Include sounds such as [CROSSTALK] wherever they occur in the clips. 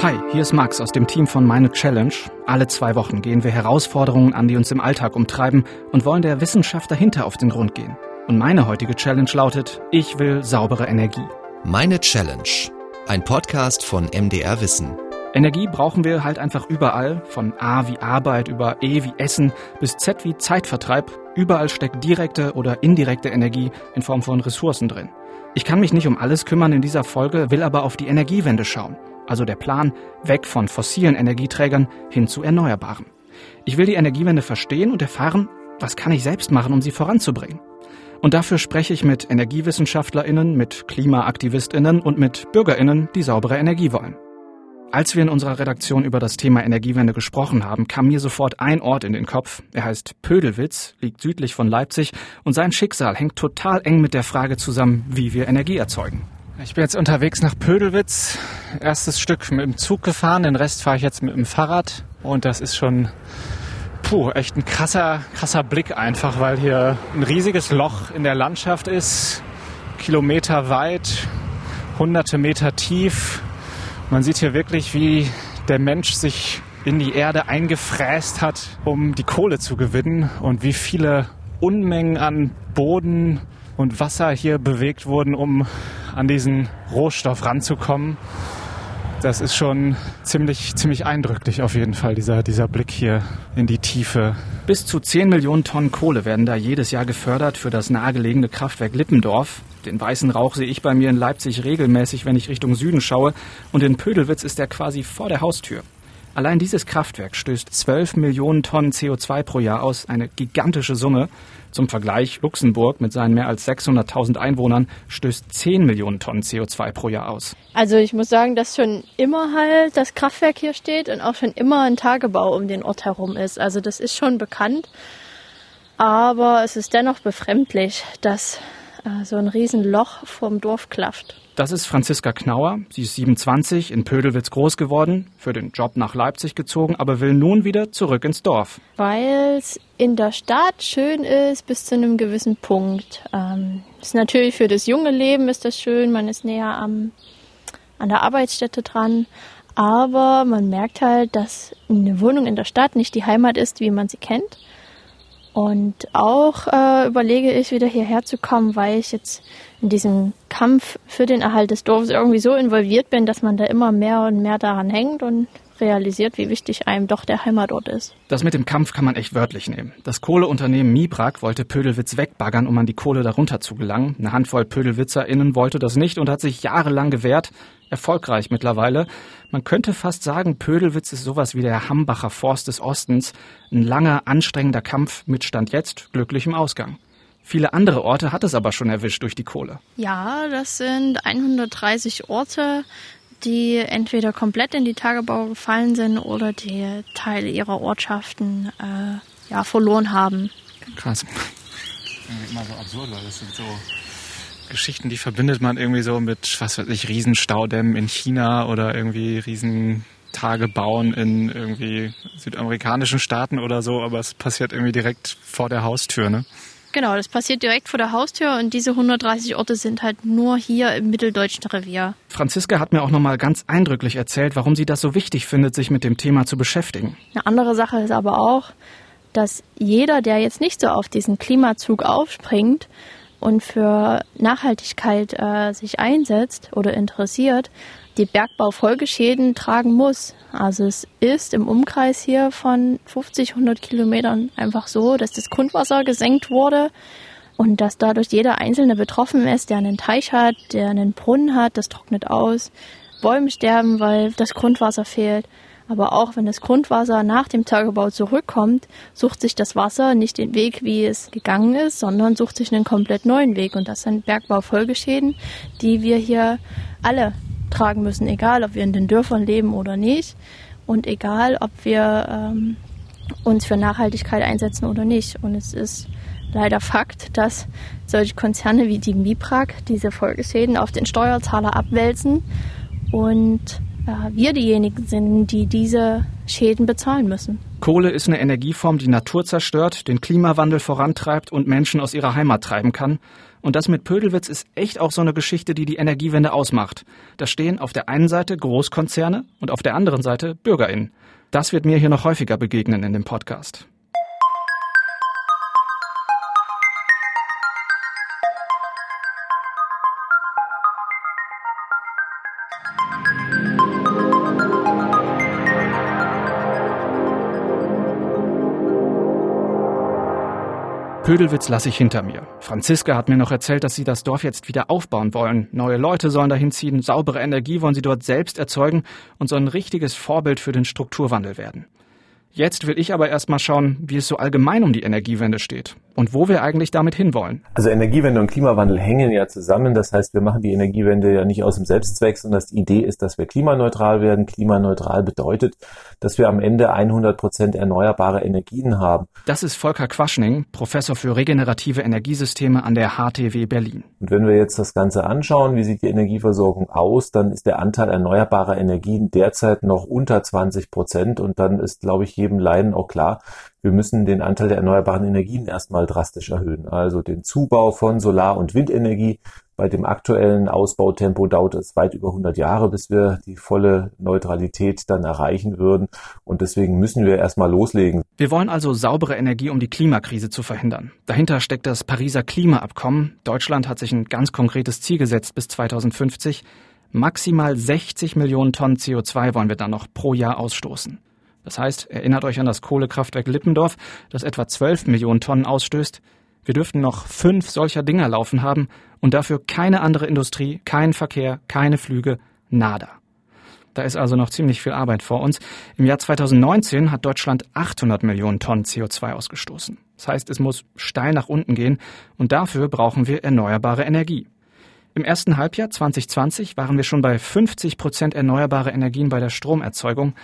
Hi, hier ist Max aus dem Team von Meine Challenge. Alle zwei Wochen gehen wir Herausforderungen an, die uns im Alltag umtreiben und wollen der Wissenschaft dahinter auf den Grund gehen. Und meine heutige Challenge lautet, ich will saubere Energie. Meine Challenge. Ein Podcast von MDR Wissen. Energie brauchen wir halt einfach überall, von A wie Arbeit über E wie Essen bis Z wie Zeitvertreib. Überall steckt direkte oder indirekte Energie in Form von Ressourcen drin. Ich kann mich nicht um alles kümmern in dieser Folge, will aber auf die Energiewende schauen. Also der Plan, weg von fossilen Energieträgern hin zu erneuerbaren. Ich will die Energiewende verstehen und erfahren, was kann ich selbst machen, um sie voranzubringen. Und dafür spreche ich mit EnergiewissenschaftlerInnen, mit KlimaaktivistInnen und mit BürgerInnen, die saubere Energie wollen. Als wir in unserer Redaktion über das Thema Energiewende gesprochen haben, kam mir sofort ein Ort in den Kopf. Er heißt Pödelwitz, liegt südlich von Leipzig und sein Schicksal hängt total eng mit der Frage zusammen, wie wir Energie erzeugen. Ich bin jetzt unterwegs nach Pödelwitz. Erstes Stück mit dem Zug gefahren, den Rest fahre ich jetzt mit dem Fahrrad. Und das ist schon puh, echt ein krasser, krasser Blick einfach, weil hier ein riesiges Loch in der Landschaft ist, Kilometer weit, hunderte Meter tief. Man sieht hier wirklich, wie der Mensch sich in die Erde eingefräst hat, um die Kohle zu gewinnen. Und wie viele Unmengen an Boden und Wasser hier bewegt wurden, um an diesen Rohstoff ranzukommen. Das ist schon ziemlich, ziemlich eindrücklich auf jeden Fall, dieser, dieser Blick hier in die Tiefe. Bis zu 10 Millionen Tonnen Kohle werden da jedes Jahr gefördert für das nahegelegene Kraftwerk Lippendorf. Den weißen Rauch sehe ich bei mir in Leipzig regelmäßig, wenn ich Richtung Süden schaue. Und in Pödelwitz ist er quasi vor der Haustür. Allein dieses Kraftwerk stößt 12 Millionen Tonnen CO2 pro Jahr aus, eine gigantische Summe. Zum Vergleich, Luxemburg mit seinen mehr als 600.000 Einwohnern stößt 10 Millionen Tonnen CO2 pro Jahr aus. Also ich muss sagen, dass schon immer halt das Kraftwerk hier steht und auch schon immer ein Tagebau um den Ort herum ist. Also das ist schon bekannt. Aber es ist dennoch befremdlich, dass so ein Riesenloch vorm Dorf klafft. Das ist Franziska Knauer. Sie ist 27, in Pödelwitz groß geworden, für den Job nach Leipzig gezogen, aber will nun wieder zurück ins Dorf. Weil es in der Stadt schön ist bis zu einem gewissen Punkt. Ähm, ist natürlich für das junge Leben ist das schön, man ist näher am, an der Arbeitsstätte dran. Aber man merkt halt, dass eine Wohnung in der Stadt nicht die Heimat ist, wie man sie kennt. Und auch äh, überlege ich, wieder hierher zu kommen, weil ich jetzt in diesem Kampf für den Erhalt des Dorfes irgendwie so involviert bin, dass man da immer mehr und mehr daran hängt und realisiert, wie wichtig einem doch der Heimatort ist. Das mit dem Kampf kann man echt wörtlich nehmen. Das Kohleunternehmen Mibrak wollte Pödelwitz wegbaggern, um an die Kohle darunter zu gelangen. Eine Handvoll PödelwitzerInnen wollte das nicht und hat sich jahrelang gewehrt. Erfolgreich mittlerweile. Man könnte fast sagen, Pödelwitz ist sowas wie der Hambacher Forst des Ostens. Ein langer, anstrengender Kampf mit Stand jetzt glücklichem Ausgang. Viele andere Orte hat es aber schon erwischt durch die Kohle. Ja, das sind 130 Orte, die entweder komplett in die Tagebau gefallen sind oder die Teile ihrer Ortschaften äh, ja, verloren haben. Krass. Immer so absurd, weil das sind so Geschichten, die verbindet man irgendwie so mit, was weiß ich, Riesenstaudämmen in China oder irgendwie Riesentagebauen in irgendwie südamerikanischen Staaten oder so, aber es passiert irgendwie direkt vor der Haustür, ne? Genau, das passiert direkt vor der Haustür und diese 130 Orte sind halt nur hier im mitteldeutschen Revier. Franziska hat mir auch nochmal ganz eindrücklich erzählt, warum sie das so wichtig findet, sich mit dem Thema zu beschäftigen. Eine andere Sache ist aber auch, dass jeder, der jetzt nicht so auf diesen Klimazug aufspringt, und für Nachhaltigkeit äh, sich einsetzt oder interessiert, die Bergbaufolgeschäden tragen muss. Also es ist im Umkreis hier von 50, 100 Kilometern einfach so, dass das Grundwasser gesenkt wurde und dass dadurch jeder Einzelne betroffen ist, der einen Teich hat, der einen Brunnen hat, das trocknet aus. Bäume sterben, weil das Grundwasser fehlt. Aber auch wenn das Grundwasser nach dem Tagebau zurückkommt, sucht sich das Wasser nicht den Weg, wie es gegangen ist, sondern sucht sich einen komplett neuen Weg. Und das sind Bergbaufolgeschäden, die wir hier alle tragen müssen, egal ob wir in den Dörfern leben oder nicht. Und egal, ob wir ähm, uns für Nachhaltigkeit einsetzen oder nicht. Und es ist leider Fakt, dass solche Konzerne wie die Miprak diese Folgeschäden auf den Steuerzahler abwälzen und wir diejenigen sind, die diese Schäden bezahlen müssen. Kohle ist eine Energieform, die Natur zerstört, den Klimawandel vorantreibt und Menschen aus ihrer Heimat treiben kann. Und das mit Pödelwitz ist echt auch so eine Geschichte, die die Energiewende ausmacht. Da stehen auf der einen Seite Großkonzerne und auf der anderen Seite BürgerInnen. Das wird mir hier noch häufiger begegnen in dem Podcast. Pödelwitz lasse ich hinter mir. Franziska hat mir noch erzählt, dass sie das Dorf jetzt wieder aufbauen wollen. Neue Leute sollen dahin ziehen, saubere Energie wollen sie dort selbst erzeugen und so ein richtiges Vorbild für den Strukturwandel werden. Jetzt will ich aber erstmal schauen, wie es so allgemein um die Energiewende steht und wo wir eigentlich damit hinwollen. Also Energiewende und Klimawandel hängen ja zusammen. Das heißt, wir machen die Energiewende ja nicht aus dem Selbstzweck, sondern die Idee ist, dass wir klimaneutral werden. Klimaneutral bedeutet, dass wir am Ende 100 Prozent erneuerbare Energien haben. Das ist Volker Quaschning, Professor für regenerative Energiesysteme an der HTW Berlin. Und wenn wir jetzt das Ganze anschauen, wie sieht die Energieversorgung aus, dann ist der Anteil erneuerbarer Energien derzeit noch unter 20 Prozent. Und dann ist, glaube ich, jedem Leiden auch klar, wir müssen den Anteil der erneuerbaren Energien erstmal drastisch erhöhen. Also den Zubau von Solar- und Windenergie. Bei dem aktuellen Ausbautempo dauert es weit über 100 Jahre, bis wir die volle Neutralität dann erreichen würden. Und deswegen müssen wir erstmal loslegen. Wir wollen also saubere Energie, um die Klimakrise zu verhindern. Dahinter steckt das Pariser Klimaabkommen. Deutschland hat sich ein ganz konkretes Ziel gesetzt bis 2050. Maximal 60 Millionen Tonnen CO2 wollen wir dann noch pro Jahr ausstoßen. Das heißt, erinnert euch an das Kohlekraftwerk Lippendorf, das etwa 12 Millionen Tonnen ausstößt. Wir dürften noch fünf solcher Dinger laufen haben und dafür keine andere Industrie, keinen Verkehr, keine Flüge, nada. Da ist also noch ziemlich viel Arbeit vor uns. Im Jahr 2019 hat Deutschland 800 Millionen Tonnen CO2 ausgestoßen. Das heißt, es muss steil nach unten gehen und dafür brauchen wir erneuerbare Energie. Im ersten Halbjahr 2020 waren wir schon bei 50 Prozent erneuerbare Energien bei der Stromerzeugung.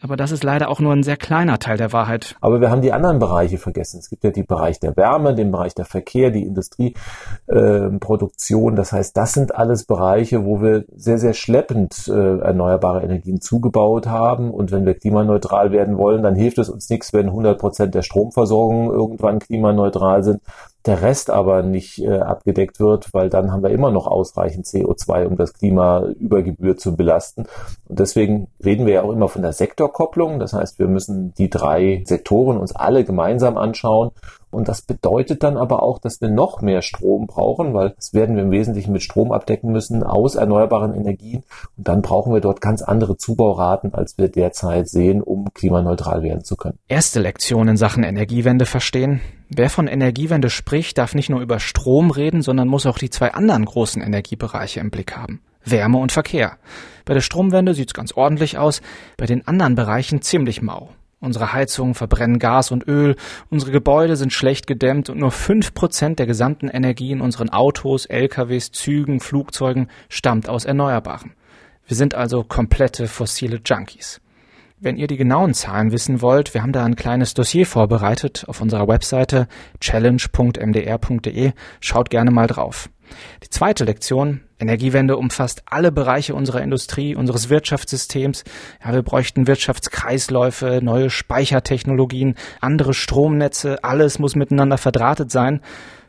Aber das ist leider auch nur ein sehr kleiner Teil der Wahrheit. Aber wir haben die anderen Bereiche vergessen. Es gibt ja den Bereich der Wärme, den Bereich der Verkehr, die Industrieproduktion. Äh, das heißt, das sind alles Bereiche, wo wir sehr, sehr schleppend äh, erneuerbare Energien zugebaut haben. Und wenn wir klimaneutral werden wollen, dann hilft es uns nichts, wenn 100 Prozent der Stromversorgung irgendwann klimaneutral sind der Rest aber nicht äh, abgedeckt wird, weil dann haben wir immer noch ausreichend CO2, um das Klima über Gebühr zu belasten. Und deswegen reden wir ja auch immer von der Sektorkopplung. Das heißt, wir müssen die drei Sektoren uns alle gemeinsam anschauen und das bedeutet dann aber auch, dass wir noch mehr Strom brauchen, weil das werden wir im Wesentlichen mit Strom abdecken müssen aus erneuerbaren Energien. Und dann brauchen wir dort ganz andere Zubauraten, als wir derzeit sehen, um klimaneutral werden zu können. Erste Lektion in Sachen Energiewende verstehen. Wer von Energiewende spricht, darf nicht nur über Strom reden, sondern muss auch die zwei anderen großen Energiebereiche im Blick haben. Wärme und Verkehr. Bei der Stromwende sieht's ganz ordentlich aus, bei den anderen Bereichen ziemlich mau. Unsere Heizungen verbrennen Gas und Öl, unsere Gebäude sind schlecht gedämmt und nur fünf Prozent der gesamten Energie in unseren Autos, LKWs, Zügen, Flugzeugen stammt aus Erneuerbaren. Wir sind also komplette fossile Junkies. Wenn ihr die genauen Zahlen wissen wollt, wir haben da ein kleines Dossier vorbereitet auf unserer Webseite challenge.mdr.de. Schaut gerne mal drauf. Die zweite Lektion, Energiewende umfasst alle Bereiche unserer Industrie, unseres Wirtschaftssystems. Ja, wir bräuchten Wirtschaftskreisläufe, neue Speichertechnologien, andere Stromnetze, alles muss miteinander verdrahtet sein.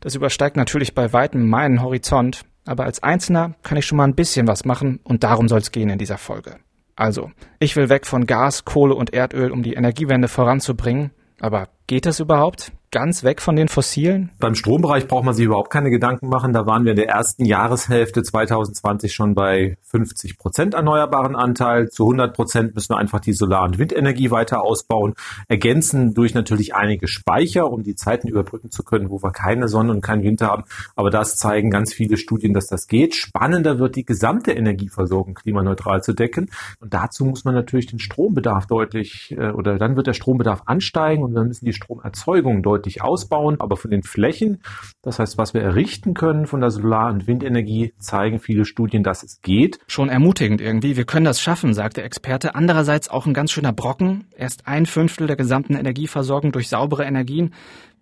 Das übersteigt natürlich bei weitem meinen Horizont, aber als Einzelner kann ich schon mal ein bisschen was machen und darum soll es gehen in dieser Folge. Also, ich will weg von Gas, Kohle und Erdöl, um die Energiewende voranzubringen. Aber geht das überhaupt? Ganz weg von den fossilen? Beim Strombereich braucht man sich überhaupt keine Gedanken machen. Da waren wir in der ersten Jahreshälfte 2020 schon bei 50 Prozent erneuerbaren Anteil. Zu 100 Prozent müssen wir einfach die Solar- und Windenergie weiter ausbauen, ergänzen durch natürlich einige Speicher, um die Zeiten überbrücken zu können, wo wir keine Sonne und keinen Winter haben. Aber das zeigen ganz viele Studien, dass das geht. Spannender wird die gesamte Energieversorgung klimaneutral zu decken. Und dazu muss man natürlich den Strombedarf deutlich, äh, oder dann wird der Strombedarf ansteigen und dann müssen die Stromerzeugung deutlich deutlich ausbauen, aber von den Flächen, das heißt, was wir errichten können von der Solar- und Windenergie, zeigen viele Studien, dass es geht. Schon ermutigend irgendwie. Wir können das schaffen, sagt der Experte. Andererseits auch ein ganz schöner Brocken. Erst ein Fünftel der gesamten Energieversorgung durch saubere Energien.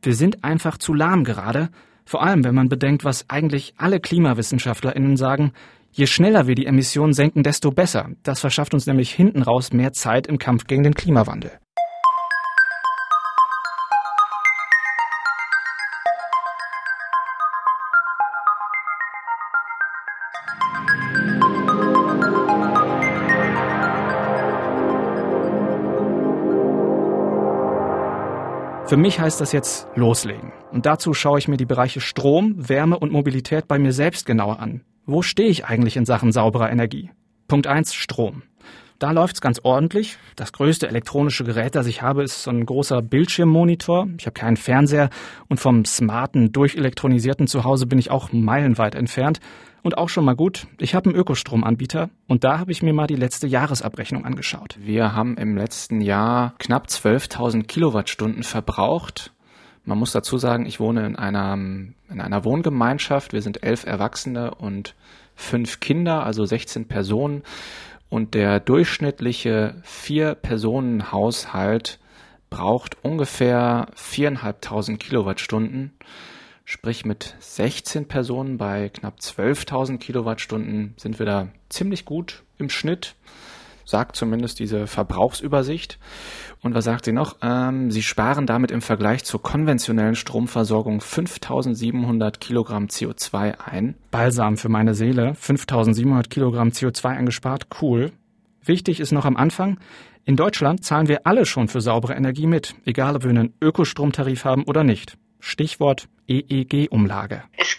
Wir sind einfach zu lahm gerade. Vor allem, wenn man bedenkt, was eigentlich alle KlimawissenschaftlerInnen sagen, Je schneller wir die Emissionen senken, desto besser. Das verschafft uns nämlich hinten raus mehr Zeit im Kampf gegen den Klimawandel. Für mich heißt das jetzt loslegen. Und dazu schaue ich mir die Bereiche Strom, Wärme und Mobilität bei mir selbst genauer an. Wo stehe ich eigentlich in Sachen sauberer Energie? Punkt 1 Strom. Da läuft's ganz ordentlich. Das größte elektronische Gerät, das ich habe, ist so ein großer Bildschirmmonitor. Ich habe keinen Fernseher und vom smarten, durchelektronisierten Zuhause bin ich auch meilenweit entfernt. Und auch schon mal gut, ich habe einen Ökostromanbieter und da habe ich mir mal die letzte Jahresabrechnung angeschaut. Wir haben im letzten Jahr knapp 12.000 Kilowattstunden verbraucht. Man muss dazu sagen, ich wohne in einer, in einer Wohngemeinschaft. Wir sind elf Erwachsene und fünf Kinder, also 16 Personen und der durchschnittliche Vier-Personen-Haushalt braucht ungefähr viereinhalbtausend Kilowattstunden. Sprich mit 16 Personen bei knapp 12.000 Kilowattstunden sind wir da ziemlich gut im Schnitt sagt zumindest diese Verbrauchsübersicht. Und was sagt sie noch? Ähm, sie sparen damit im Vergleich zur konventionellen Stromversorgung 5700 Kilogramm CO2 ein. Balsam für meine Seele. 5700 Kilogramm CO2 eingespart. Cool. Wichtig ist noch am Anfang, in Deutschland zahlen wir alle schon für saubere Energie mit, egal ob wir einen Ökostromtarif haben oder nicht. Stichwort EEG-Umlage. Es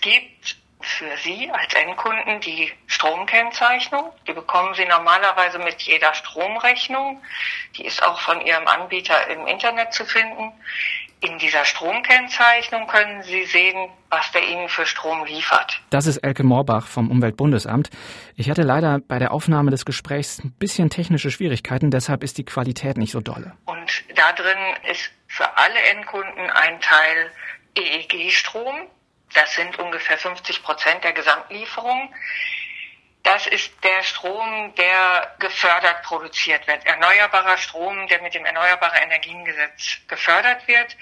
für Sie als Endkunden die Stromkennzeichnung. Die bekommen Sie normalerweise mit jeder Stromrechnung. Die ist auch von Ihrem Anbieter im Internet zu finden. In dieser Stromkennzeichnung können Sie sehen, was der Ihnen für Strom liefert. Das ist Elke Moorbach vom Umweltbundesamt. Ich hatte leider bei der Aufnahme des Gesprächs ein bisschen technische Schwierigkeiten, deshalb ist die Qualität nicht so dolle. Und da drin ist für alle Endkunden ein Teil EEG-Strom. Das sind ungefähr 50 Prozent der Gesamtlieferung. Das ist der Strom, der gefördert produziert wird. Erneuerbarer Strom, der mit dem Erneuerbare Energiengesetz gefördert wird.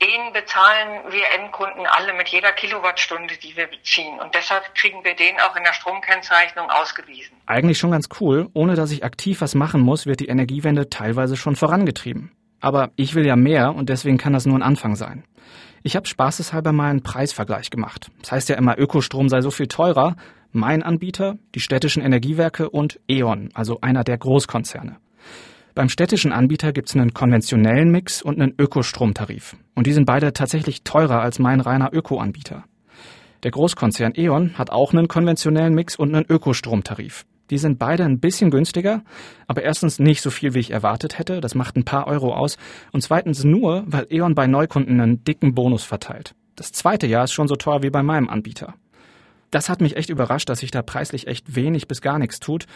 Den bezahlen wir Endkunden alle mit jeder Kilowattstunde, die wir beziehen. Und deshalb kriegen wir den auch in der Stromkennzeichnung ausgewiesen. Eigentlich schon ganz cool. Ohne dass ich aktiv was machen muss, wird die Energiewende teilweise schon vorangetrieben. Aber ich will ja mehr und deswegen kann das nur ein Anfang sein. Ich habe spaßeshalber mal einen Preisvergleich gemacht. Das heißt ja immer, Ökostrom sei so viel teurer. Mein Anbieter, die städtischen Energiewerke und E.ON, also einer der Großkonzerne. Beim städtischen Anbieter gibt es einen konventionellen Mix und einen Ökostromtarif. Und die sind beide tatsächlich teurer als mein reiner Ökoanbieter. Der Großkonzern E.ON hat auch einen konventionellen Mix und einen Ökostromtarif. Die sind beide ein bisschen günstiger, aber erstens nicht so viel, wie ich erwartet hätte, das macht ein paar Euro aus, und zweitens nur, weil E.ON bei Neukunden einen dicken Bonus verteilt. Das zweite Jahr ist schon so teuer wie bei meinem Anbieter. Das hat mich echt überrascht, dass sich da preislich echt wenig bis gar nichts tut.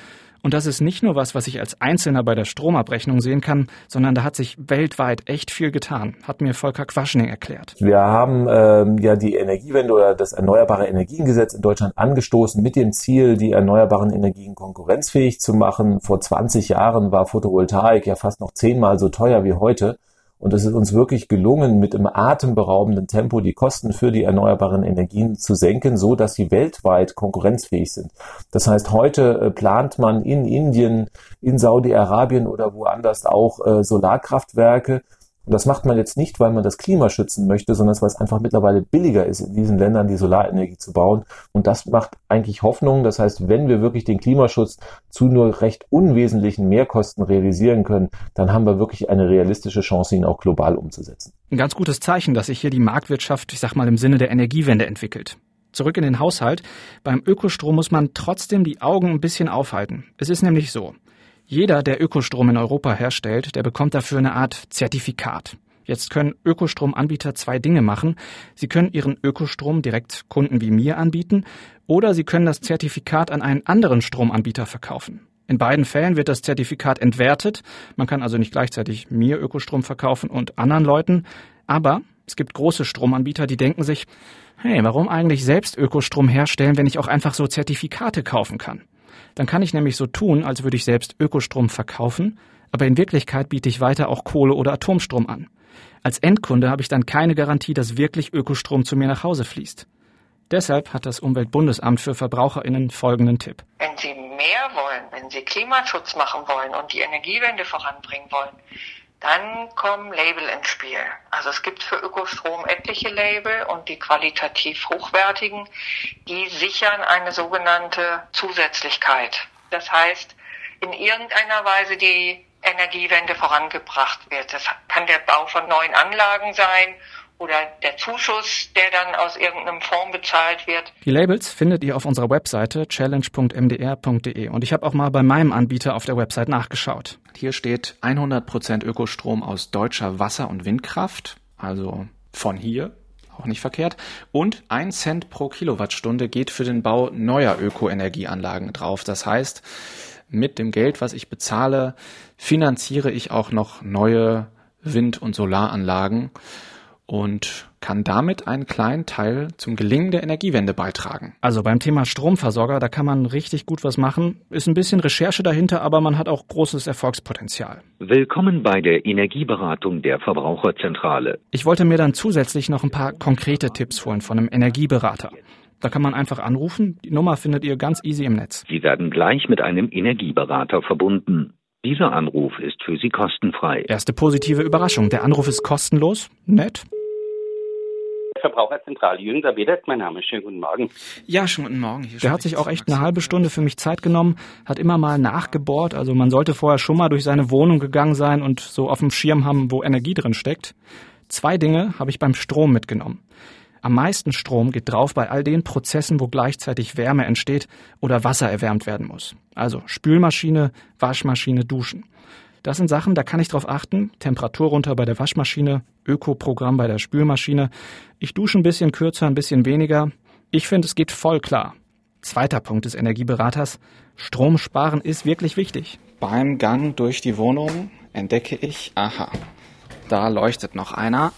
Und das ist nicht nur was, was ich als Einzelner bei der Stromabrechnung sehen kann, sondern da hat sich weltweit echt viel getan, hat mir Volker Quaschning erklärt. Wir haben ähm, ja die Energiewende oder das Erneuerbare Energiengesetz in Deutschland angestoßen mit dem Ziel, die erneuerbaren Energien konkurrenzfähig zu machen. Vor 20 Jahren war Photovoltaik ja fast noch zehnmal so teuer wie heute. Und es ist uns wirklich gelungen, mit einem atemberaubenden Tempo die Kosten für die erneuerbaren Energien zu senken, so dass sie weltweit konkurrenzfähig sind. Das heißt, heute äh, plant man in Indien, in Saudi-Arabien oder woanders auch äh, Solarkraftwerke, und das macht man jetzt nicht, weil man das Klima schützen möchte, sondern weil es einfach mittlerweile billiger ist, in diesen Ländern die Solarenergie zu bauen. Und das macht eigentlich Hoffnung. Das heißt, wenn wir wirklich den Klimaschutz zu nur recht unwesentlichen Mehrkosten realisieren können, dann haben wir wirklich eine realistische Chance, ihn auch global umzusetzen. Ein ganz gutes Zeichen, dass sich hier die Marktwirtschaft, ich sag mal, im Sinne der Energiewende entwickelt. Zurück in den Haushalt. Beim Ökostrom muss man trotzdem die Augen ein bisschen aufhalten. Es ist nämlich so. Jeder, der Ökostrom in Europa herstellt, der bekommt dafür eine Art Zertifikat. Jetzt können Ökostromanbieter zwei Dinge machen. Sie können ihren Ökostrom direkt Kunden wie mir anbieten oder sie können das Zertifikat an einen anderen Stromanbieter verkaufen. In beiden Fällen wird das Zertifikat entwertet. Man kann also nicht gleichzeitig mir Ökostrom verkaufen und anderen Leuten. Aber es gibt große Stromanbieter, die denken sich, hey, warum eigentlich selbst Ökostrom herstellen, wenn ich auch einfach so Zertifikate kaufen kann? Dann kann ich nämlich so tun, als würde ich selbst Ökostrom verkaufen, aber in Wirklichkeit biete ich weiter auch Kohle- oder Atomstrom an. Als Endkunde habe ich dann keine Garantie, dass wirklich Ökostrom zu mir nach Hause fließt. Deshalb hat das Umweltbundesamt für VerbraucherInnen folgenden Tipp. Wenn Sie mehr wollen, wenn Sie Klimaschutz machen wollen und die Energiewende voranbringen wollen, dann kommen Label ins Spiel. Also es gibt für Ökostrom etliche Label und die qualitativ hochwertigen, die sichern eine sogenannte Zusätzlichkeit. Das heißt, in irgendeiner Weise die Energiewende vorangebracht wird. Das kann der Bau von neuen Anlagen sein oder der Zuschuss, der dann aus irgendeinem Fonds bezahlt wird. Die Labels findet ihr auf unserer Webseite challenge.mdr.de und ich habe auch mal bei meinem Anbieter auf der Website nachgeschaut. Hier steht 100% Ökostrom aus deutscher Wasser- und Windkraft, also von hier, auch nicht verkehrt. Und ein Cent pro Kilowattstunde geht für den Bau neuer Ökoenergieanlagen drauf. Das heißt, mit dem Geld, was ich bezahle, finanziere ich auch noch neue Wind- und Solaranlagen und kann damit einen kleinen Teil zum Gelingen der Energiewende beitragen. Also beim Thema Stromversorger, da kann man richtig gut was machen. Ist ein bisschen Recherche dahinter, aber man hat auch großes Erfolgspotenzial. Willkommen bei der Energieberatung der Verbraucherzentrale. Ich wollte mir dann zusätzlich noch ein paar konkrete Tipps holen von einem Energieberater. Da kann man einfach anrufen. Die Nummer findet ihr ganz easy im Netz. Sie werden gleich mit einem Energieberater verbunden. Dieser Anruf ist für Sie kostenfrei. Erste positive Überraschung. Der Anruf ist kostenlos. Nett. Verbraucherzentrale Jünger Wedert, mein Name. Schönen guten Morgen. Ja, schönen guten Morgen. Hier Der hat sich auch echt eine halbe Stunde für mich Zeit genommen, hat immer mal nachgebohrt. Also man sollte vorher schon mal durch seine Wohnung gegangen sein und so auf dem Schirm haben, wo Energie drin steckt. Zwei Dinge habe ich beim Strom mitgenommen. Am meisten Strom geht drauf bei all den Prozessen, wo gleichzeitig Wärme entsteht oder Wasser erwärmt werden muss. Also Spülmaschine, Waschmaschine, Duschen. Das sind Sachen, da kann ich drauf achten. Temperatur runter bei der Waschmaschine, Ökoprogramm bei der Spülmaschine. Ich dusche ein bisschen kürzer, ein bisschen weniger. Ich finde, es geht voll klar. Zweiter Punkt des Energieberaters. Strom sparen ist wirklich wichtig. Beim Gang durch die Wohnung entdecke ich, aha, da leuchtet noch einer.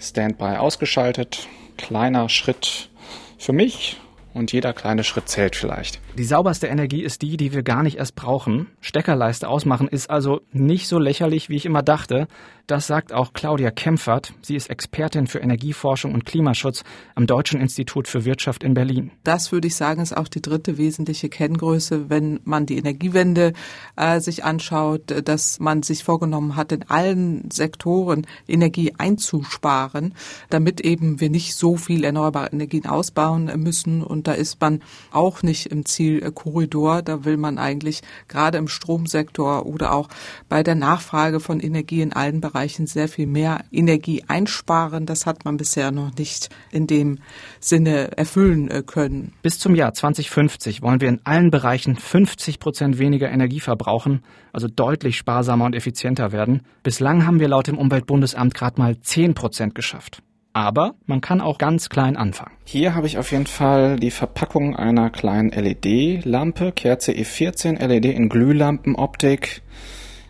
Standby ausgeschaltet. Kleiner Schritt für mich und jeder kleine Schritt zählt vielleicht. Die sauberste Energie ist die, die wir gar nicht erst brauchen. Steckerleiste ausmachen ist also nicht so lächerlich, wie ich immer dachte. Das sagt auch Claudia Kempfert. Sie ist Expertin für Energieforschung und Klimaschutz am Deutschen Institut für Wirtschaft in Berlin. Das würde ich sagen, ist auch die dritte wesentliche Kenngröße, wenn man die Energiewende äh, sich anschaut, dass man sich vorgenommen hat, in allen Sektoren Energie einzusparen, damit eben wir nicht so viel erneuerbare Energien ausbauen müssen. Und da ist man auch nicht im Ziel Zielkorridor. Da will man eigentlich gerade im Stromsektor oder auch bei der Nachfrage von Energie in allen Bereichen sehr viel mehr Energie einsparen. Das hat man bisher noch nicht in dem Sinne erfüllen äh, können. Bis zum Jahr 2050 wollen wir in allen Bereichen 50 Prozent weniger Energie verbrauchen, also deutlich sparsamer und effizienter werden. Bislang haben wir laut dem Umweltbundesamt gerade mal 10 Prozent geschafft. Aber man kann auch ganz klein anfangen. Hier habe ich auf jeden Fall die Verpackung einer kleinen LED-Lampe, Kerze E14 LED in Glühlampenoptik.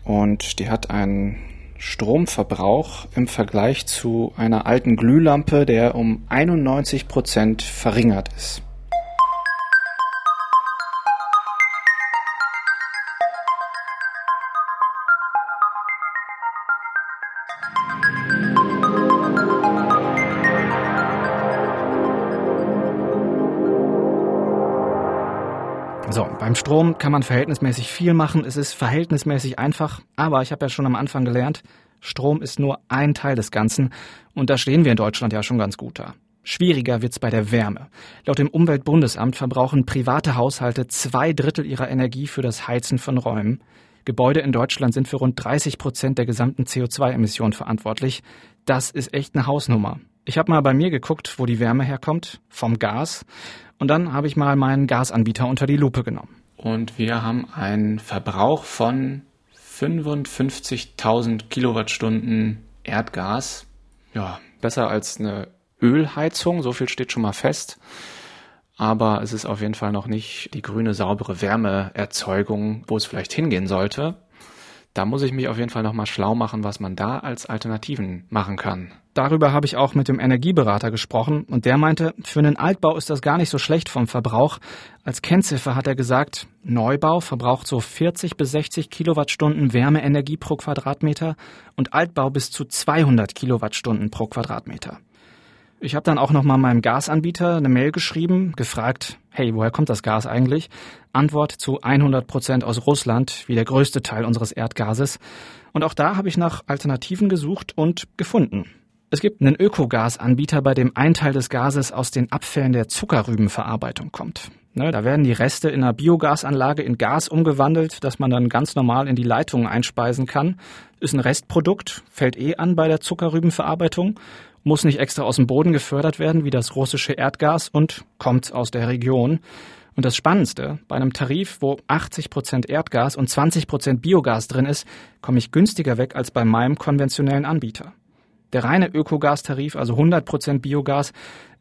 Und die hat einen Stromverbrauch im Vergleich zu einer alten Glühlampe, der um 91 Prozent verringert ist. Beim Strom kann man verhältnismäßig viel machen. Es ist verhältnismäßig einfach. Aber ich habe ja schon am Anfang gelernt, Strom ist nur ein Teil des Ganzen. Und da stehen wir in Deutschland ja schon ganz gut da. Schwieriger wird's bei der Wärme. Laut dem Umweltbundesamt verbrauchen private Haushalte zwei Drittel ihrer Energie für das Heizen von Räumen. Gebäude in Deutschland sind für rund 30 Prozent der gesamten CO2-Emissionen verantwortlich. Das ist echt eine Hausnummer. Ich habe mal bei mir geguckt, wo die Wärme herkommt, vom Gas. Und dann habe ich mal meinen Gasanbieter unter die Lupe genommen. Und wir haben einen Verbrauch von 55.000 Kilowattstunden Erdgas. Ja, besser als eine Ölheizung, so viel steht schon mal fest. Aber es ist auf jeden Fall noch nicht die grüne, saubere Wärmeerzeugung, wo es vielleicht hingehen sollte. Da muss ich mich auf jeden Fall nochmal schlau machen, was man da als Alternativen machen kann. Darüber habe ich auch mit dem Energieberater gesprochen und der meinte, für einen Altbau ist das gar nicht so schlecht vom Verbrauch. Als Kennziffer hat er gesagt, Neubau verbraucht so 40 bis 60 Kilowattstunden Wärmeenergie pro Quadratmeter und Altbau bis zu 200 Kilowattstunden pro Quadratmeter. Ich habe dann auch noch mal meinem Gasanbieter eine Mail geschrieben, gefragt, hey, woher kommt das Gas eigentlich? Antwort zu 100 Prozent aus Russland, wie der größte Teil unseres Erdgases. Und auch da habe ich nach Alternativen gesucht und gefunden. Es gibt einen Ökogasanbieter, bei dem ein Teil des Gases aus den Abfällen der Zuckerrübenverarbeitung kommt. Ne, da werden die Reste in einer Biogasanlage in Gas umgewandelt, das man dann ganz normal in die Leitungen einspeisen kann. Ist ein Restprodukt, fällt eh an bei der Zuckerrübenverarbeitung, muss nicht extra aus dem Boden gefördert werden wie das russische Erdgas und kommt aus der Region. Und das Spannendste, bei einem Tarif, wo 80 Prozent Erdgas und 20 Prozent Biogas drin ist, komme ich günstiger weg als bei meinem konventionellen Anbieter. Der reine Ökogastarif, also 100 Prozent Biogas,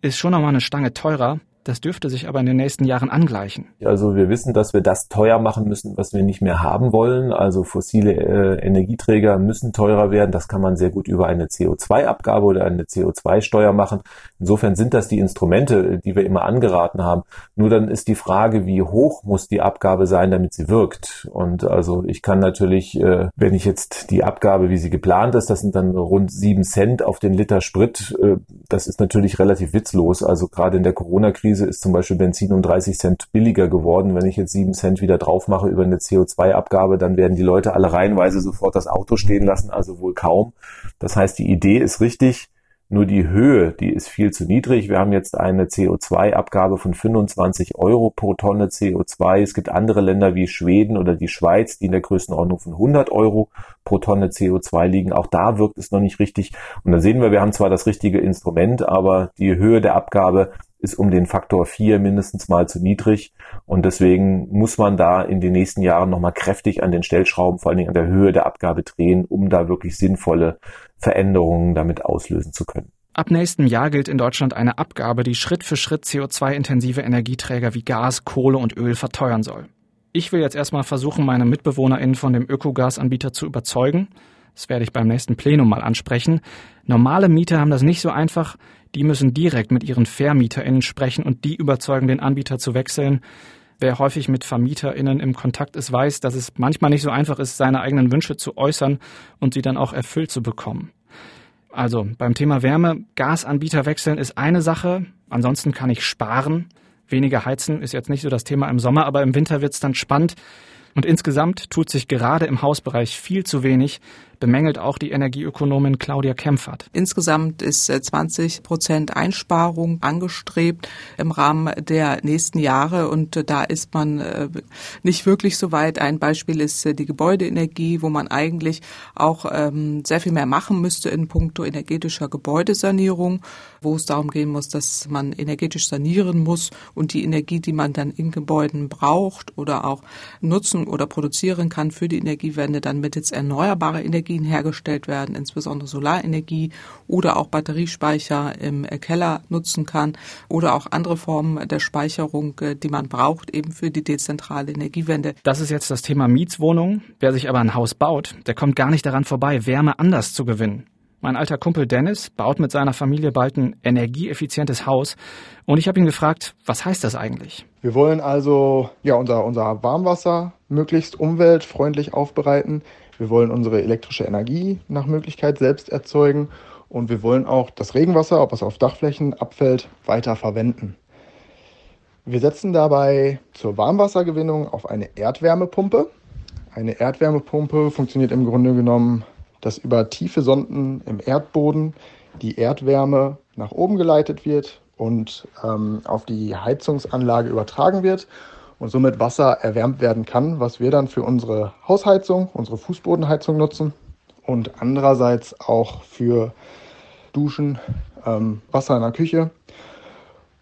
ist schon nochmal eine Stange teurer, das dürfte sich aber in den nächsten Jahren angleichen. Also wir wissen, dass wir das teuer machen müssen, was wir nicht mehr haben wollen. Also fossile äh, Energieträger müssen teurer werden. Das kann man sehr gut über eine CO2-Abgabe oder eine CO2-Steuer machen. Insofern sind das die Instrumente, die wir immer angeraten haben. Nur dann ist die Frage, wie hoch muss die Abgabe sein, damit sie wirkt. Und also ich kann natürlich, äh, wenn ich jetzt die Abgabe, wie sie geplant ist, das sind dann rund sieben Cent auf den Liter Sprit, äh, das ist natürlich relativ witzlos. Also gerade in der Corona-Krise Krise ist zum Beispiel Benzin um 30 Cent billiger geworden. Wenn ich jetzt 7 Cent wieder drauf mache über eine CO2-Abgabe, dann werden die Leute alle reihenweise sofort das Auto stehen lassen, also wohl kaum. Das heißt, die Idee ist richtig. Nur die Höhe, die ist viel zu niedrig. Wir haben jetzt eine CO2-Abgabe von 25 Euro pro Tonne CO2. Es gibt andere Länder wie Schweden oder die Schweiz, die in der Größenordnung von 100 Euro pro Tonne CO2 liegen. Auch da wirkt es noch nicht richtig. Und dann sehen wir, wir haben zwar das richtige Instrument, aber die Höhe der Abgabe ist um den Faktor 4 mindestens mal zu niedrig. Und deswegen muss man da in den nächsten Jahren nochmal kräftig an den Stellschrauben, vor allen Dingen an der Höhe der Abgabe drehen, um da wirklich sinnvolle Veränderungen damit auslösen zu können. Ab nächstem Jahr gilt in Deutschland eine Abgabe, die Schritt für Schritt CO2-intensive Energieträger wie Gas, Kohle und Öl verteuern soll. Ich will jetzt erstmal versuchen, meine MitbewohnerInnen von dem Ökogasanbieter zu überzeugen. Das werde ich beim nächsten Plenum mal ansprechen. Normale Mieter haben das nicht so einfach. Die müssen direkt mit ihren VermieterInnen sprechen und die überzeugen, den Anbieter zu wechseln. Wer häufig mit VermieterInnen im Kontakt ist, weiß, dass es manchmal nicht so einfach ist, seine eigenen Wünsche zu äußern und sie dann auch erfüllt zu bekommen. Also beim Thema Wärme, Gasanbieter wechseln ist eine Sache. Ansonsten kann ich sparen. Weniger heizen ist jetzt nicht so das Thema im Sommer, aber im Winter wird es dann spannend. Und insgesamt tut sich gerade im Hausbereich viel zu wenig, bemängelt auch die Energieökonomin Claudia Kempfert. Insgesamt ist 20 äh, Prozent Einsparung angestrebt im Rahmen der nächsten Jahre und äh, da ist man äh, nicht wirklich so weit. Ein Beispiel ist die Gebäudeenergie, wo man eigentlich auch ähm, sehr viel mehr machen müsste in puncto energetischer Gebäudesanierung, wo es darum gehen muss, dass man energetisch sanieren muss und die Energie, die man dann in Gebäuden braucht oder auch nutzen oder produzieren kann für die Energiewende, dann mittels erneuerbarer Energie Energien hergestellt werden, insbesondere Solarenergie oder auch Batteriespeicher im Keller nutzen kann oder auch andere Formen der Speicherung, äh, die man braucht, eben für die dezentrale Energiewende. Das ist jetzt das Thema Mietswohnung. Wer sich aber ein Haus baut, der kommt gar nicht daran vorbei, Wärme anders zu gewinnen. Mein alter Kumpel Dennis baut mit seiner Familie bald ein energieeffizientes Haus und ich habe ihn gefragt, was heißt das eigentlich? Wir wollen also ja unser, unser Warmwasser möglichst umweltfreundlich aufbereiten. Wir wollen unsere elektrische Energie nach Möglichkeit selbst erzeugen und wir wollen auch das Regenwasser, ob es auf Dachflächen abfällt, weiter verwenden. Wir setzen dabei zur Warmwassergewinnung auf eine Erdwärmepumpe. Eine Erdwärmepumpe funktioniert im Grunde genommen, dass über tiefe Sonden im Erdboden die Erdwärme nach oben geleitet wird und ähm, auf die Heizungsanlage übertragen wird und somit Wasser erwärmt werden kann, was wir dann für unsere Hausheizung, unsere Fußbodenheizung nutzen und andererseits auch für Duschen, ähm, Wasser in der Küche.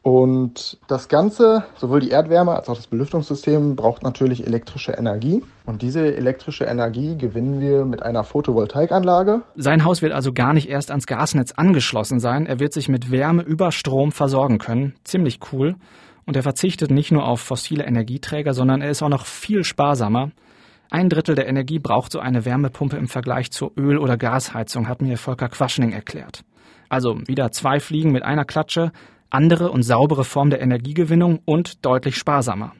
Und das Ganze, sowohl die Erdwärme als auch das Belüftungssystem, braucht natürlich elektrische Energie. Und diese elektrische Energie gewinnen wir mit einer Photovoltaikanlage. Sein Haus wird also gar nicht erst ans Gasnetz angeschlossen sein. Er wird sich mit Wärme über Strom versorgen können. Ziemlich cool. Und er verzichtet nicht nur auf fossile Energieträger, sondern er ist auch noch viel sparsamer. Ein Drittel der Energie braucht so eine Wärmepumpe im Vergleich zur Öl- oder Gasheizung, hat mir Volker Quaschning erklärt. Also wieder zwei Fliegen mit einer Klatsche, andere und saubere Form der Energiegewinnung und deutlich sparsamer.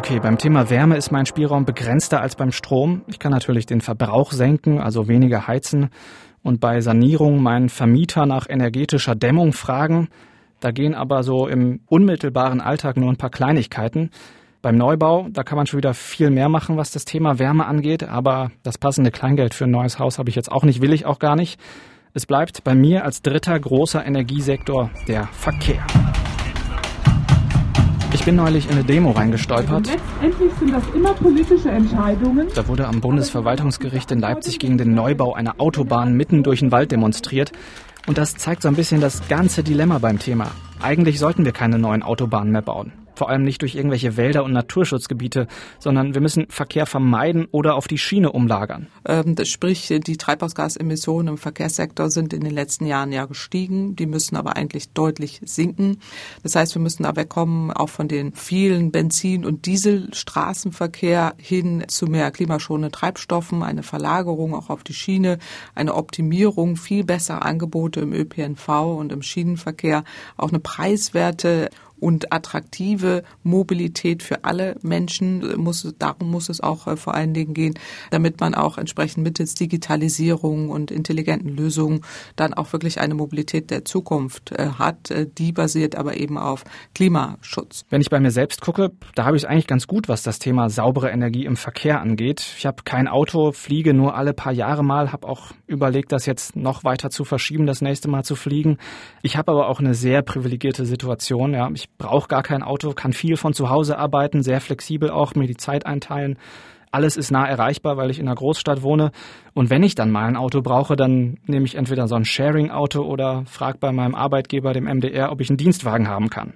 Okay, beim Thema Wärme ist mein Spielraum begrenzter als beim Strom. Ich kann natürlich den Verbrauch senken, also weniger heizen und bei Sanierung meinen Vermieter nach energetischer Dämmung fragen. Da gehen aber so im unmittelbaren Alltag nur ein paar Kleinigkeiten. Beim Neubau, da kann man schon wieder viel mehr machen, was das Thema Wärme angeht, aber das passende Kleingeld für ein neues Haus habe ich jetzt auch nicht, will ich auch gar nicht. Es bleibt bei mir als dritter großer Energiesektor der Verkehr. Ich bin neulich in eine Demo reingestolpert. Letztendlich sind das immer politische Entscheidungen. Da wurde am Bundesverwaltungsgericht in Leipzig gegen den Neubau einer Autobahn mitten durch den Wald demonstriert. Und das zeigt so ein bisschen das ganze Dilemma beim Thema. Eigentlich sollten wir keine neuen Autobahnen mehr bauen vor allem nicht durch irgendwelche Wälder und Naturschutzgebiete, sondern wir müssen Verkehr vermeiden oder auf die Schiene umlagern. Ähm, sprich, die Treibhausgasemissionen im Verkehrssektor sind in den letzten Jahren ja gestiegen. Die müssen aber eigentlich deutlich sinken. Das heißt, wir müssen da wegkommen auch von den vielen Benzin- und Dieselstraßenverkehr hin zu mehr klimaschonenden Treibstoffen, eine Verlagerung auch auf die Schiene, eine Optimierung, viel bessere Angebote im ÖPNV und im Schienenverkehr, auch eine preiswerte und attraktive Mobilität für alle Menschen muss, darum muss es auch äh, vor allen Dingen gehen, damit man auch entsprechend mittels Digitalisierung und intelligenten Lösungen dann auch wirklich eine Mobilität der Zukunft äh, hat, äh, die basiert aber eben auf Klimaschutz. Wenn ich bei mir selbst gucke, da habe ich es eigentlich ganz gut, was das Thema saubere Energie im Verkehr angeht. Ich habe kein Auto, fliege nur alle paar Jahre mal, habe auch überlegt, das jetzt noch weiter zu verschieben, das nächste Mal zu fliegen. Ich habe aber auch eine sehr privilegierte Situation. Ja, ich brauche gar kein Auto, kann viel von zu Hause arbeiten, sehr flexibel auch, mir die Zeit einteilen. Alles ist nah erreichbar, weil ich in einer Großstadt wohne. Und wenn ich dann mal ein Auto brauche, dann nehme ich entweder so ein Sharing-Auto oder frage bei meinem Arbeitgeber, dem MDR, ob ich einen Dienstwagen haben kann.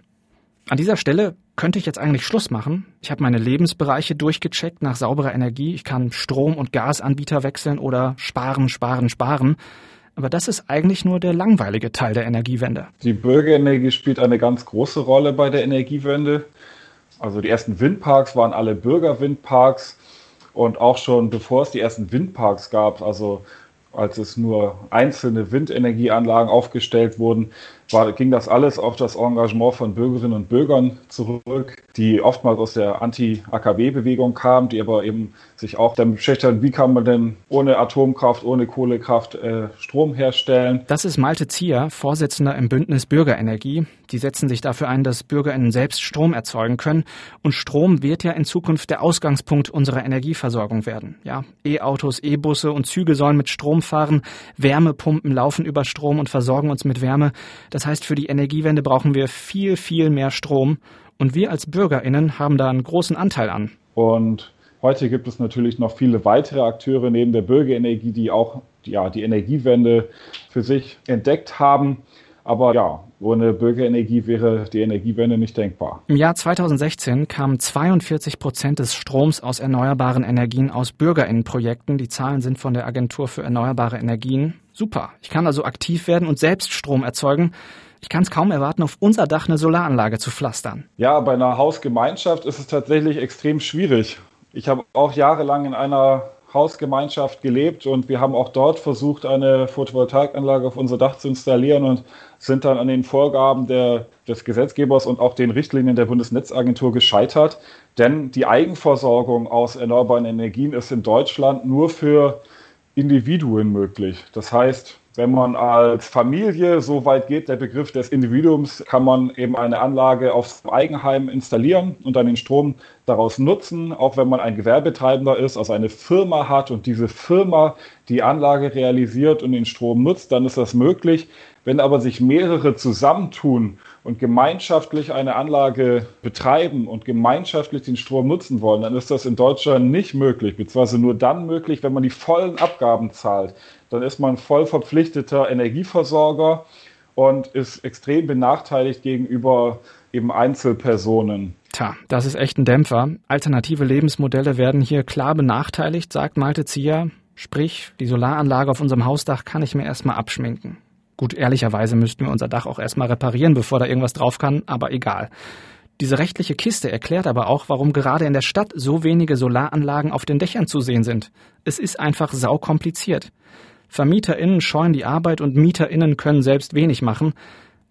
An dieser Stelle könnte ich jetzt eigentlich Schluss machen. Ich habe meine Lebensbereiche durchgecheckt nach sauberer Energie. Ich kann Strom- und Gasanbieter wechseln oder sparen, sparen, sparen. Aber das ist eigentlich nur der langweilige Teil der Energiewende. Die Bürgerenergie spielt eine ganz große Rolle bei der Energiewende. Also die ersten Windparks waren alle Bürgerwindparks. Und auch schon bevor es die ersten Windparks gab, also als es nur einzelne Windenergieanlagen aufgestellt wurden, war, ging das alles auf das Engagement von Bürgerinnen und Bürgern zurück, die oftmals aus der Anti-AKW-Bewegung kamen, die aber eben sich auch damit beschäftigt wie kann man denn ohne Atomkraft, ohne Kohlekraft äh, Strom herstellen. Das ist Malte Zier, Vorsitzender im Bündnis Bürgerenergie. Die setzen sich dafür ein, dass BürgerInnen selbst Strom erzeugen können. Und Strom wird ja in Zukunft der Ausgangspunkt unserer Energieversorgung werden. Ja, E-Autos, E-Busse und Züge sollen mit Strom fahren. Wärmepumpen laufen über Strom und versorgen uns mit Wärme. Das heißt, für die Energiewende brauchen wir viel, viel mehr Strom. Und wir als BürgerInnen haben da einen großen Anteil an. Und heute gibt es natürlich noch viele weitere Akteure neben der Bürgerenergie, die auch ja, die Energiewende für sich entdeckt haben. Aber ja, ohne Bürgerenergie wäre die Energiewende nicht denkbar. Im Jahr 2016 kamen 42 Prozent des Stroms aus erneuerbaren Energien aus Bürgerinnenprojekten. Die Zahlen sind von der Agentur für erneuerbare Energien. Super. Ich kann also aktiv werden und selbst Strom erzeugen. Ich kann es kaum erwarten, auf unser Dach eine Solaranlage zu pflastern. Ja, bei einer Hausgemeinschaft ist es tatsächlich extrem schwierig. Ich habe auch jahrelang in einer Hausgemeinschaft gelebt und wir haben auch dort versucht, eine Photovoltaikanlage auf unser Dach zu installieren und sind dann an den Vorgaben der, des Gesetzgebers und auch den Richtlinien der Bundesnetzagentur gescheitert. Denn die Eigenversorgung aus erneuerbaren Energien ist in Deutschland nur für Individuen möglich. Das heißt, wenn man als Familie, so weit geht der Begriff des Individuums, kann man eben eine Anlage aufs Eigenheim installieren und dann den Strom daraus nutzen, auch wenn man ein Gewerbetreibender ist, also eine Firma hat und diese Firma die Anlage realisiert und den Strom nutzt, dann ist das möglich. Wenn aber sich mehrere zusammentun und gemeinschaftlich eine Anlage betreiben und gemeinschaftlich den Strom nutzen wollen, dann ist das in Deutschland nicht möglich, beziehungsweise nur dann möglich, wenn man die vollen Abgaben zahlt. Dann ist man voll verpflichteter Energieversorger und ist extrem benachteiligt gegenüber eben Einzelpersonen. Tja, das ist echt ein Dämpfer. Alternative Lebensmodelle werden hier klar benachteiligt, sagt Malte Zier. Sprich, die Solaranlage auf unserem Hausdach kann ich mir erstmal abschminken. Gut, ehrlicherweise müssten wir unser Dach auch erstmal reparieren, bevor da irgendwas drauf kann, aber egal. Diese rechtliche Kiste erklärt aber auch, warum gerade in der Stadt so wenige Solaranlagen auf den Dächern zu sehen sind. Es ist einfach saukompliziert. VermieterInnen scheuen die Arbeit und MieterInnen können selbst wenig machen.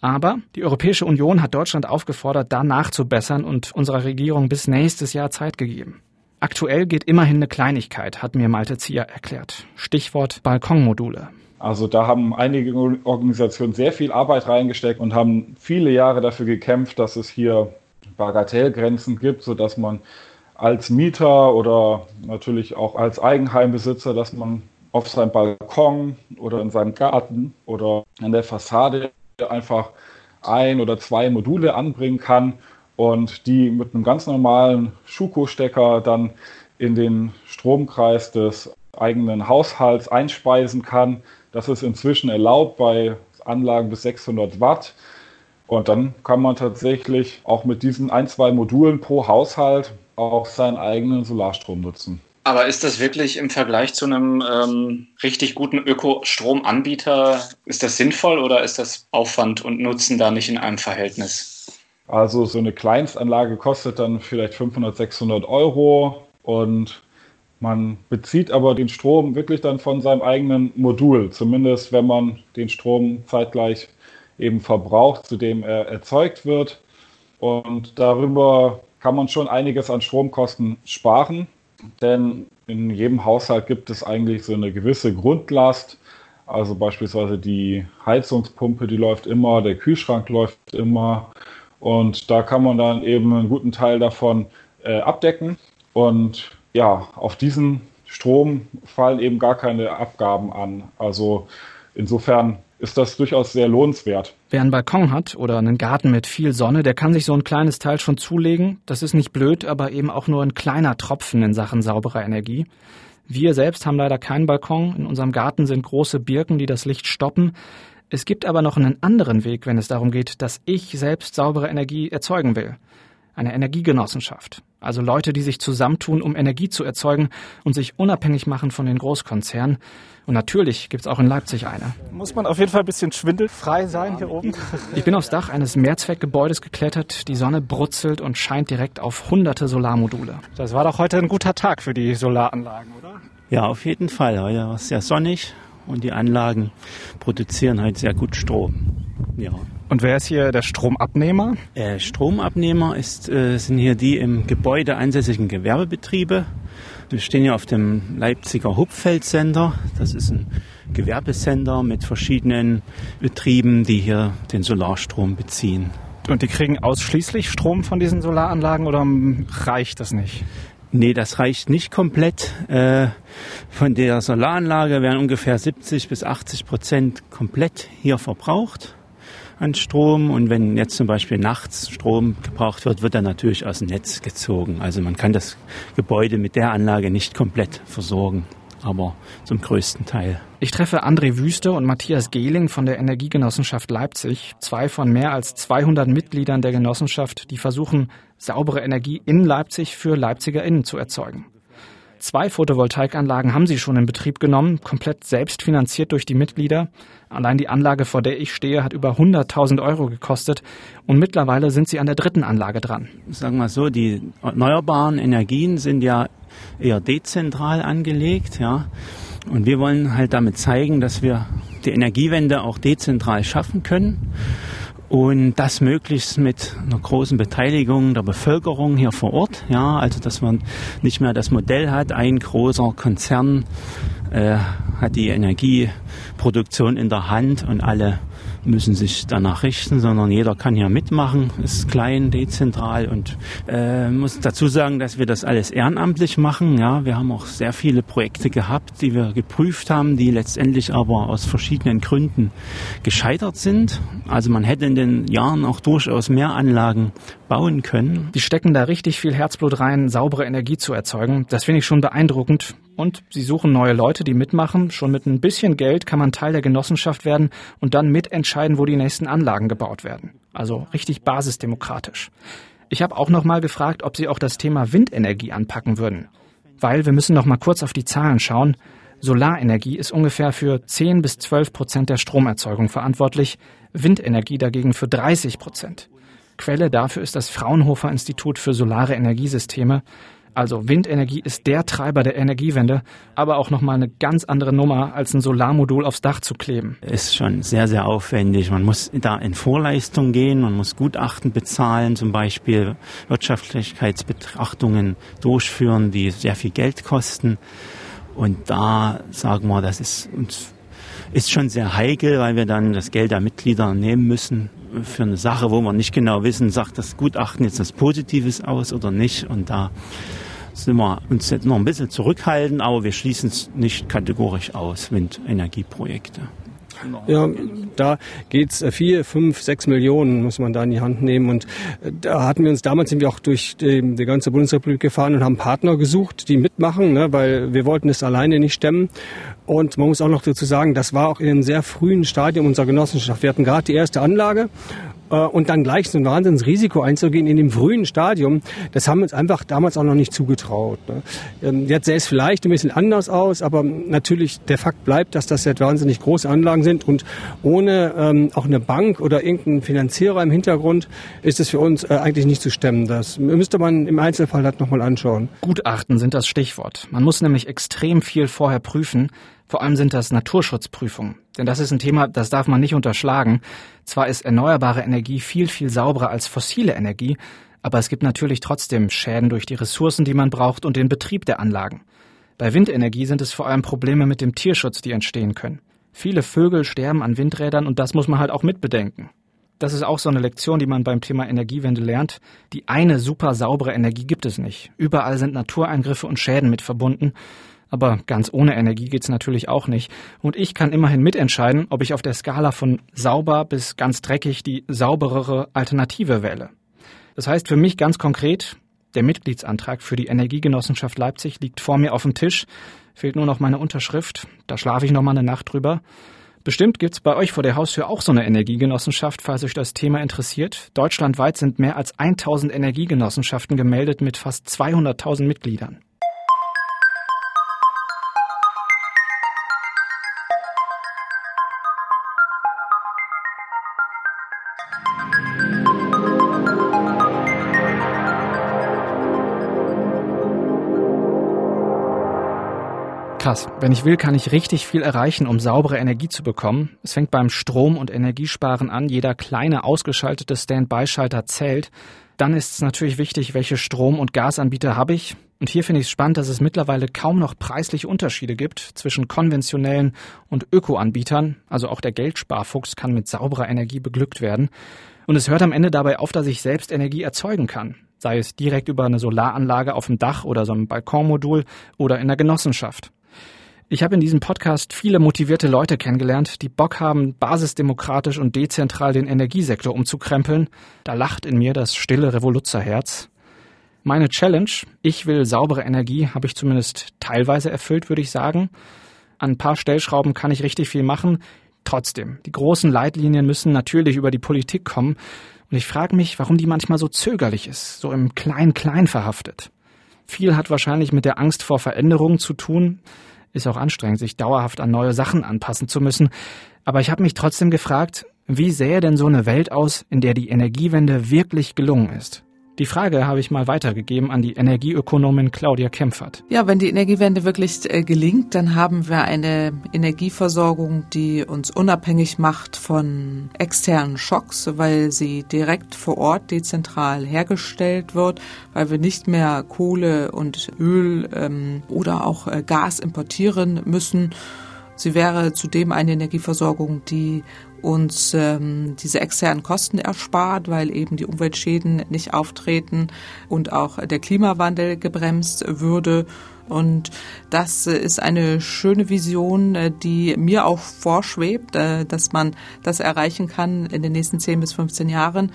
Aber die Europäische Union hat Deutschland aufgefordert, da nachzubessern und unserer Regierung bis nächstes Jahr Zeit gegeben. Aktuell geht immerhin eine Kleinigkeit, hat mir Malte Zier erklärt. Stichwort Balkonmodule. Also da haben einige Organisationen sehr viel Arbeit reingesteckt und haben viele Jahre dafür gekämpft, dass es hier Bagatellgrenzen gibt, sodass man als Mieter oder natürlich auch als Eigenheimbesitzer, dass man auf seinem Balkon oder in seinem Garten oder an der Fassade einfach ein oder zwei Module anbringen kann und die mit einem ganz normalen Schuko-Stecker dann in den Stromkreis des eigenen Haushalts einspeisen kann. Das ist inzwischen erlaubt bei Anlagen bis 600 Watt. Und dann kann man tatsächlich auch mit diesen ein, zwei Modulen pro Haushalt auch seinen eigenen Solarstrom nutzen. Aber ist das wirklich im Vergleich zu einem ähm, richtig guten Ökostromanbieter, ist das sinnvoll oder ist das Aufwand und Nutzen da nicht in einem Verhältnis? Also so eine Kleinstanlage kostet dann vielleicht 500, 600 Euro und man bezieht aber den Strom wirklich dann von seinem eigenen Modul, zumindest wenn man den Strom zeitgleich eben verbraucht, zu dem er erzeugt wird. Und darüber kann man schon einiges an Stromkosten sparen, denn in jedem Haushalt gibt es eigentlich so eine gewisse Grundlast. Also beispielsweise die Heizungspumpe, die läuft immer, der Kühlschrank läuft immer. Und da kann man dann eben einen guten Teil davon äh, abdecken. Und ja, auf diesen Strom fallen eben gar keine Abgaben an. Also insofern ist das durchaus sehr lohnenswert. Wer einen Balkon hat oder einen Garten mit viel Sonne, der kann sich so ein kleines Teil schon zulegen. Das ist nicht blöd, aber eben auch nur ein kleiner Tropfen in Sachen sauberer Energie. Wir selbst haben leider keinen Balkon. In unserem Garten sind große Birken, die das Licht stoppen. Es gibt aber noch einen anderen Weg, wenn es darum geht, dass ich selbst saubere Energie erzeugen will. Eine Energiegenossenschaft. Also Leute, die sich zusammentun, um Energie zu erzeugen und sich unabhängig machen von den Großkonzernen. Und natürlich gibt es auch in Leipzig eine. Muss man auf jeden Fall ein bisschen schwindelfrei sein hier oben. [LAUGHS] Ich bin aufs Dach eines Mehrzweckgebäudes geklettert. Die Sonne brutzelt und scheint direkt auf hunderte Solarmodule. Das war doch heute ein guter Tag für die Solaranlagen, oder? Ja, auf jeden Fall. Heute war es sehr sonnig und die Anlagen produzieren halt sehr gut Strom. Ja. Und wer ist hier der Stromabnehmer? Äh, Stromabnehmer ist, äh, sind hier die im Gebäude ansässigen Gewerbebetriebe. Wir stehen hier auf dem Leipziger Hupfeldsender. Das ist ein Gewerbesender mit verschiedenen Betrieben, die hier den Solarstrom beziehen. Und die kriegen ausschließlich Strom von diesen Solaranlagen oder reicht das nicht? Nee, das reicht nicht komplett. Äh, von der Solaranlage werden ungefähr 70 bis 80 Prozent komplett hier verbraucht an Strom. Und wenn jetzt zum Beispiel nachts Strom gebraucht wird, wird er natürlich aus dem Netz gezogen. Also man kann das Gebäude mit der Anlage nicht komplett versorgen aber zum größten Teil. Ich treffe André Wüste und Matthias Gehling von der Energiegenossenschaft Leipzig, zwei von mehr als 200 Mitgliedern der Genossenschaft, die versuchen, saubere Energie in Leipzig für LeipzigerInnen zu erzeugen. Zwei Photovoltaikanlagen haben sie schon in Betrieb genommen, komplett selbst finanziert durch die Mitglieder. Allein die Anlage, vor der ich stehe, hat über 100.000 Euro gekostet und mittlerweile sind sie an der dritten Anlage dran. Sagen wir so, die erneuerbaren Energien sind ja eher dezentral angelegt, ja. Und wir wollen halt damit zeigen, dass wir die Energiewende auch dezentral schaffen können. Und das möglichst mit einer großen Beteiligung der Bevölkerung hier vor Ort. Ja, also dass man nicht mehr das Modell hat, ein großer Konzern äh, hat die Energieproduktion in der Hand und alle müssen sich danach richten, sondern jeder kann hier mitmachen, ist klein, dezentral und äh, muss dazu sagen, dass wir das alles ehrenamtlich machen. Ja, wir haben auch sehr viele Projekte gehabt, die wir geprüft haben, die letztendlich aber aus verschiedenen Gründen gescheitert sind. Also man hätte in den Jahren auch durchaus mehr Anlagen bauen können. Die stecken da richtig viel Herzblut rein, saubere Energie zu erzeugen. Das finde ich schon beeindruckend. Und sie suchen neue Leute, die mitmachen. Schon mit ein bisschen Geld kann man Teil der Genossenschaft werden und dann mitentscheiden, wo die nächsten Anlagen gebaut werden. Also richtig basisdemokratisch. Ich habe auch noch mal gefragt, ob sie auch das Thema Windenergie anpacken würden. Weil wir müssen noch mal kurz auf die Zahlen schauen. Solarenergie ist ungefähr für 10 bis 12 Prozent der Stromerzeugung verantwortlich, Windenergie dagegen für 30 Prozent. Quelle dafür ist das Fraunhofer Institut für Solare Energiesysteme also Windenergie ist der Treiber der Energiewende, aber auch nochmal eine ganz andere Nummer, als ein Solarmodul aufs Dach zu kleben. Ist schon sehr, sehr aufwendig. Man muss da in Vorleistung gehen, man muss Gutachten bezahlen, zum Beispiel Wirtschaftlichkeitsbetrachtungen durchführen, die sehr viel Geld kosten. Und da sagen wir, das ist uns ist schon sehr heikel, weil wir dann das Geld der Mitglieder nehmen müssen für eine Sache, wo wir nicht genau wissen, sagt das Gutachten jetzt was Positives aus oder nicht. Und da sind wir uns jetzt noch ein bisschen zurückhalten, aber wir schließen es nicht kategorisch aus, Windenergieprojekte. Ja, da geht's äh, vier, fünf, sechs Millionen muss man da in die Hand nehmen. Und äh, da hatten wir uns damals sind auch durch die, die ganze Bundesrepublik gefahren und haben Partner gesucht, die mitmachen, ne, weil wir wollten es alleine nicht stemmen. Und man muss auch noch dazu sagen, das war auch in einem sehr frühen Stadium unserer Genossenschaft. Wir hatten gerade die erste Anlage und dann gleich so ein Wahnsinnsrisiko einzugehen in dem frühen Stadium, das haben wir uns einfach damals auch noch nicht zugetraut. Ne? Ähm, jetzt sähe es vielleicht ein bisschen anders aus, aber natürlich der Fakt bleibt, dass das jetzt wahnsinnig große Anlagen sind und ohne ähm, auch eine Bank oder irgendeinen Finanzierer im Hintergrund ist es für uns äh, eigentlich nicht zu stemmen. Das müsste man im Einzelfall halt nochmal anschauen. Gutachten sind das Stichwort. Man muss nämlich extrem viel vorher prüfen, vor allem sind das Naturschutzprüfungen. Denn das ist ein Thema, das darf man nicht unterschlagen. Zwar ist erneuerbare Energie viel, viel sauberer als fossile Energie, aber es gibt natürlich trotzdem Schäden durch die Ressourcen, die man braucht und den Betrieb der Anlagen. Bei Windenergie sind es vor allem Probleme mit dem Tierschutz, die entstehen können. Viele Vögel sterben an Windrädern und das muss man halt auch mitbedenken. Das ist auch so eine Lektion, die man beim Thema Energiewende lernt. Die eine super saubere Energie gibt es nicht. Überall sind Natureingriffe und Schäden mit verbunden aber ganz ohne Energie geht's natürlich auch nicht. Und ich kann immerhin mitentscheiden, ob ich auf der Skala von sauber bis ganz dreckig die sauberere Alternative wähle. Das heißt für mich ganz konkret, der Mitgliedsantrag für die Energiegenossenschaft Leipzig liegt vor mir auf dem Tisch. Fehlt nur noch meine Unterschrift. Da schlafe ich noch mal eine Nacht drüber. Bestimmt gibt's bei euch vor der Haustür auch so eine Energiegenossenschaft, falls euch das Thema interessiert. Deutschlandweit sind mehr als 1000 Energiegenossenschaften gemeldet mit fast 200.000 Mitgliedern. Krass. Wenn ich will, kann ich richtig viel erreichen, um saubere Energie zu bekommen. Es fängt beim Strom- und Energiesparen an. Jeder kleine ausgeschaltete Standby-Schalter zählt. Dann ist es natürlich wichtig, welche Strom- und Gasanbieter habe ich. Und hier finde ich es spannend, dass es mittlerweile kaum noch preisliche Unterschiede gibt zwischen konventionellen und Ökoanbietern. Also auch der Geldsparfuchs kann mit sauberer Energie beglückt werden. Und es hört am Ende dabei auf, dass ich selbst Energie erzeugen kann. Sei es direkt über eine Solaranlage auf dem Dach oder so ein Balkonmodul oder in der Genossenschaft. Ich habe in diesem Podcast viele motivierte Leute kennengelernt, die Bock haben, basisdemokratisch und dezentral den Energiesektor umzukrempeln. Da lacht in mir das stille Revoluzerherz. Meine Challenge, ich will saubere Energie, habe ich zumindest teilweise erfüllt, würde ich sagen. An ein paar Stellschrauben kann ich richtig viel machen. Trotzdem, die großen Leitlinien müssen natürlich über die Politik kommen. Und ich frage mich, warum die manchmal so zögerlich ist, so im Klein-Klein verhaftet. Viel hat wahrscheinlich mit der Angst vor Veränderungen zu tun. Ist auch anstrengend, sich dauerhaft an neue Sachen anpassen zu müssen. Aber ich habe mich trotzdem gefragt, wie sähe denn so eine Welt aus, in der die Energiewende wirklich gelungen ist? Die Frage habe ich mal weitergegeben an die Energieökonomin Claudia Kempfert. Ja, wenn die Energiewende wirklich äh, gelingt, dann haben wir eine Energieversorgung, die uns unabhängig macht von externen Schocks, weil sie direkt vor Ort dezentral hergestellt wird, weil wir nicht mehr Kohle und Öl ähm, oder auch äh, Gas importieren müssen. Sie wäre zudem eine Energieversorgung, die uns ähm, diese externen Kosten erspart, weil eben die Umweltschäden nicht auftreten und auch der Klimawandel gebremst würde und das äh, ist eine schöne Vision, äh, die mir auch vorschwebt, äh, dass man das erreichen kann in den nächsten 10 bis 15 Jahren,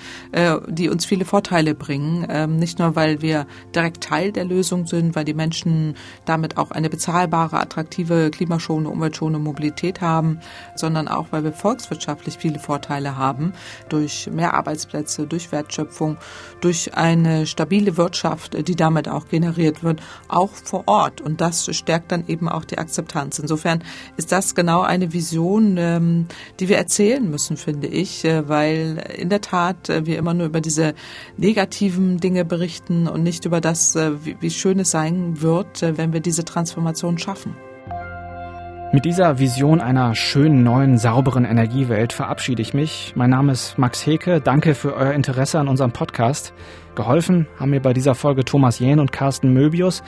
die uns viele Vorteile bringen. Ähm, nicht nur, weil wir direkt Teil der Lösung sind, weil die Menschen damit auch eine bezahlbare, attraktive, klimaschonende, umweltschonende Mobilität haben, sondern auch, weil wir volkswirtschaftlich viele Vorteile haben durch mehr Arbeitsplätze, durch Wertschöpfung, durch eine stabile Wirtschaft, die damit auch generiert wird, auch vor Ort. Ort. Und das stärkt dann eben auch die Akzeptanz. Insofern ist das genau eine Vision, ähm, die wir erzählen müssen, finde ich, äh, weil in der Tat äh, wir immer nur über diese negativen Dinge berichten und nicht über das, äh, wie schön es sein wird, wenn wir diese Transformation schaffen. Mit dieser Vision einer schönen, neuen, sauberen Energiewelt verabschiede ich mich. Mein Name ist Max Heke. Danke für euer Interesse an unserem Podcast. Geholfen haben mir bei dieser Folge Thomas Jähn und Carsten Möbius.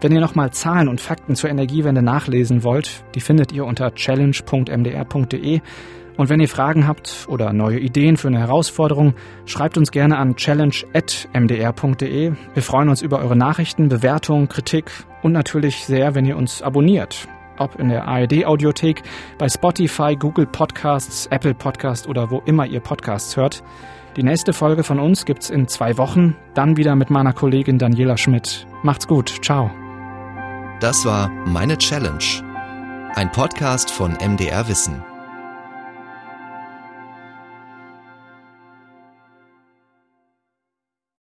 Wenn ihr nochmal Zahlen und Fakten zur Energiewende nachlesen wollt, die findet ihr unter challenge.mdr.de. Und wenn ihr Fragen habt oder neue Ideen für eine Herausforderung, schreibt uns gerne an challenge.mdr.de. Wir freuen uns über eure Nachrichten, Bewertungen, Kritik und natürlich sehr, wenn ihr uns abonniert. Ob in der ARD-Audiothek, bei Spotify, Google Podcasts, Apple Podcasts oder wo immer ihr Podcasts hört. Die nächste Folge von uns gibt's in zwei Wochen, dann wieder mit meiner Kollegin Daniela Schmidt. Macht's gut, ciao. Das war Meine Challenge, ein Podcast von MDR Wissen.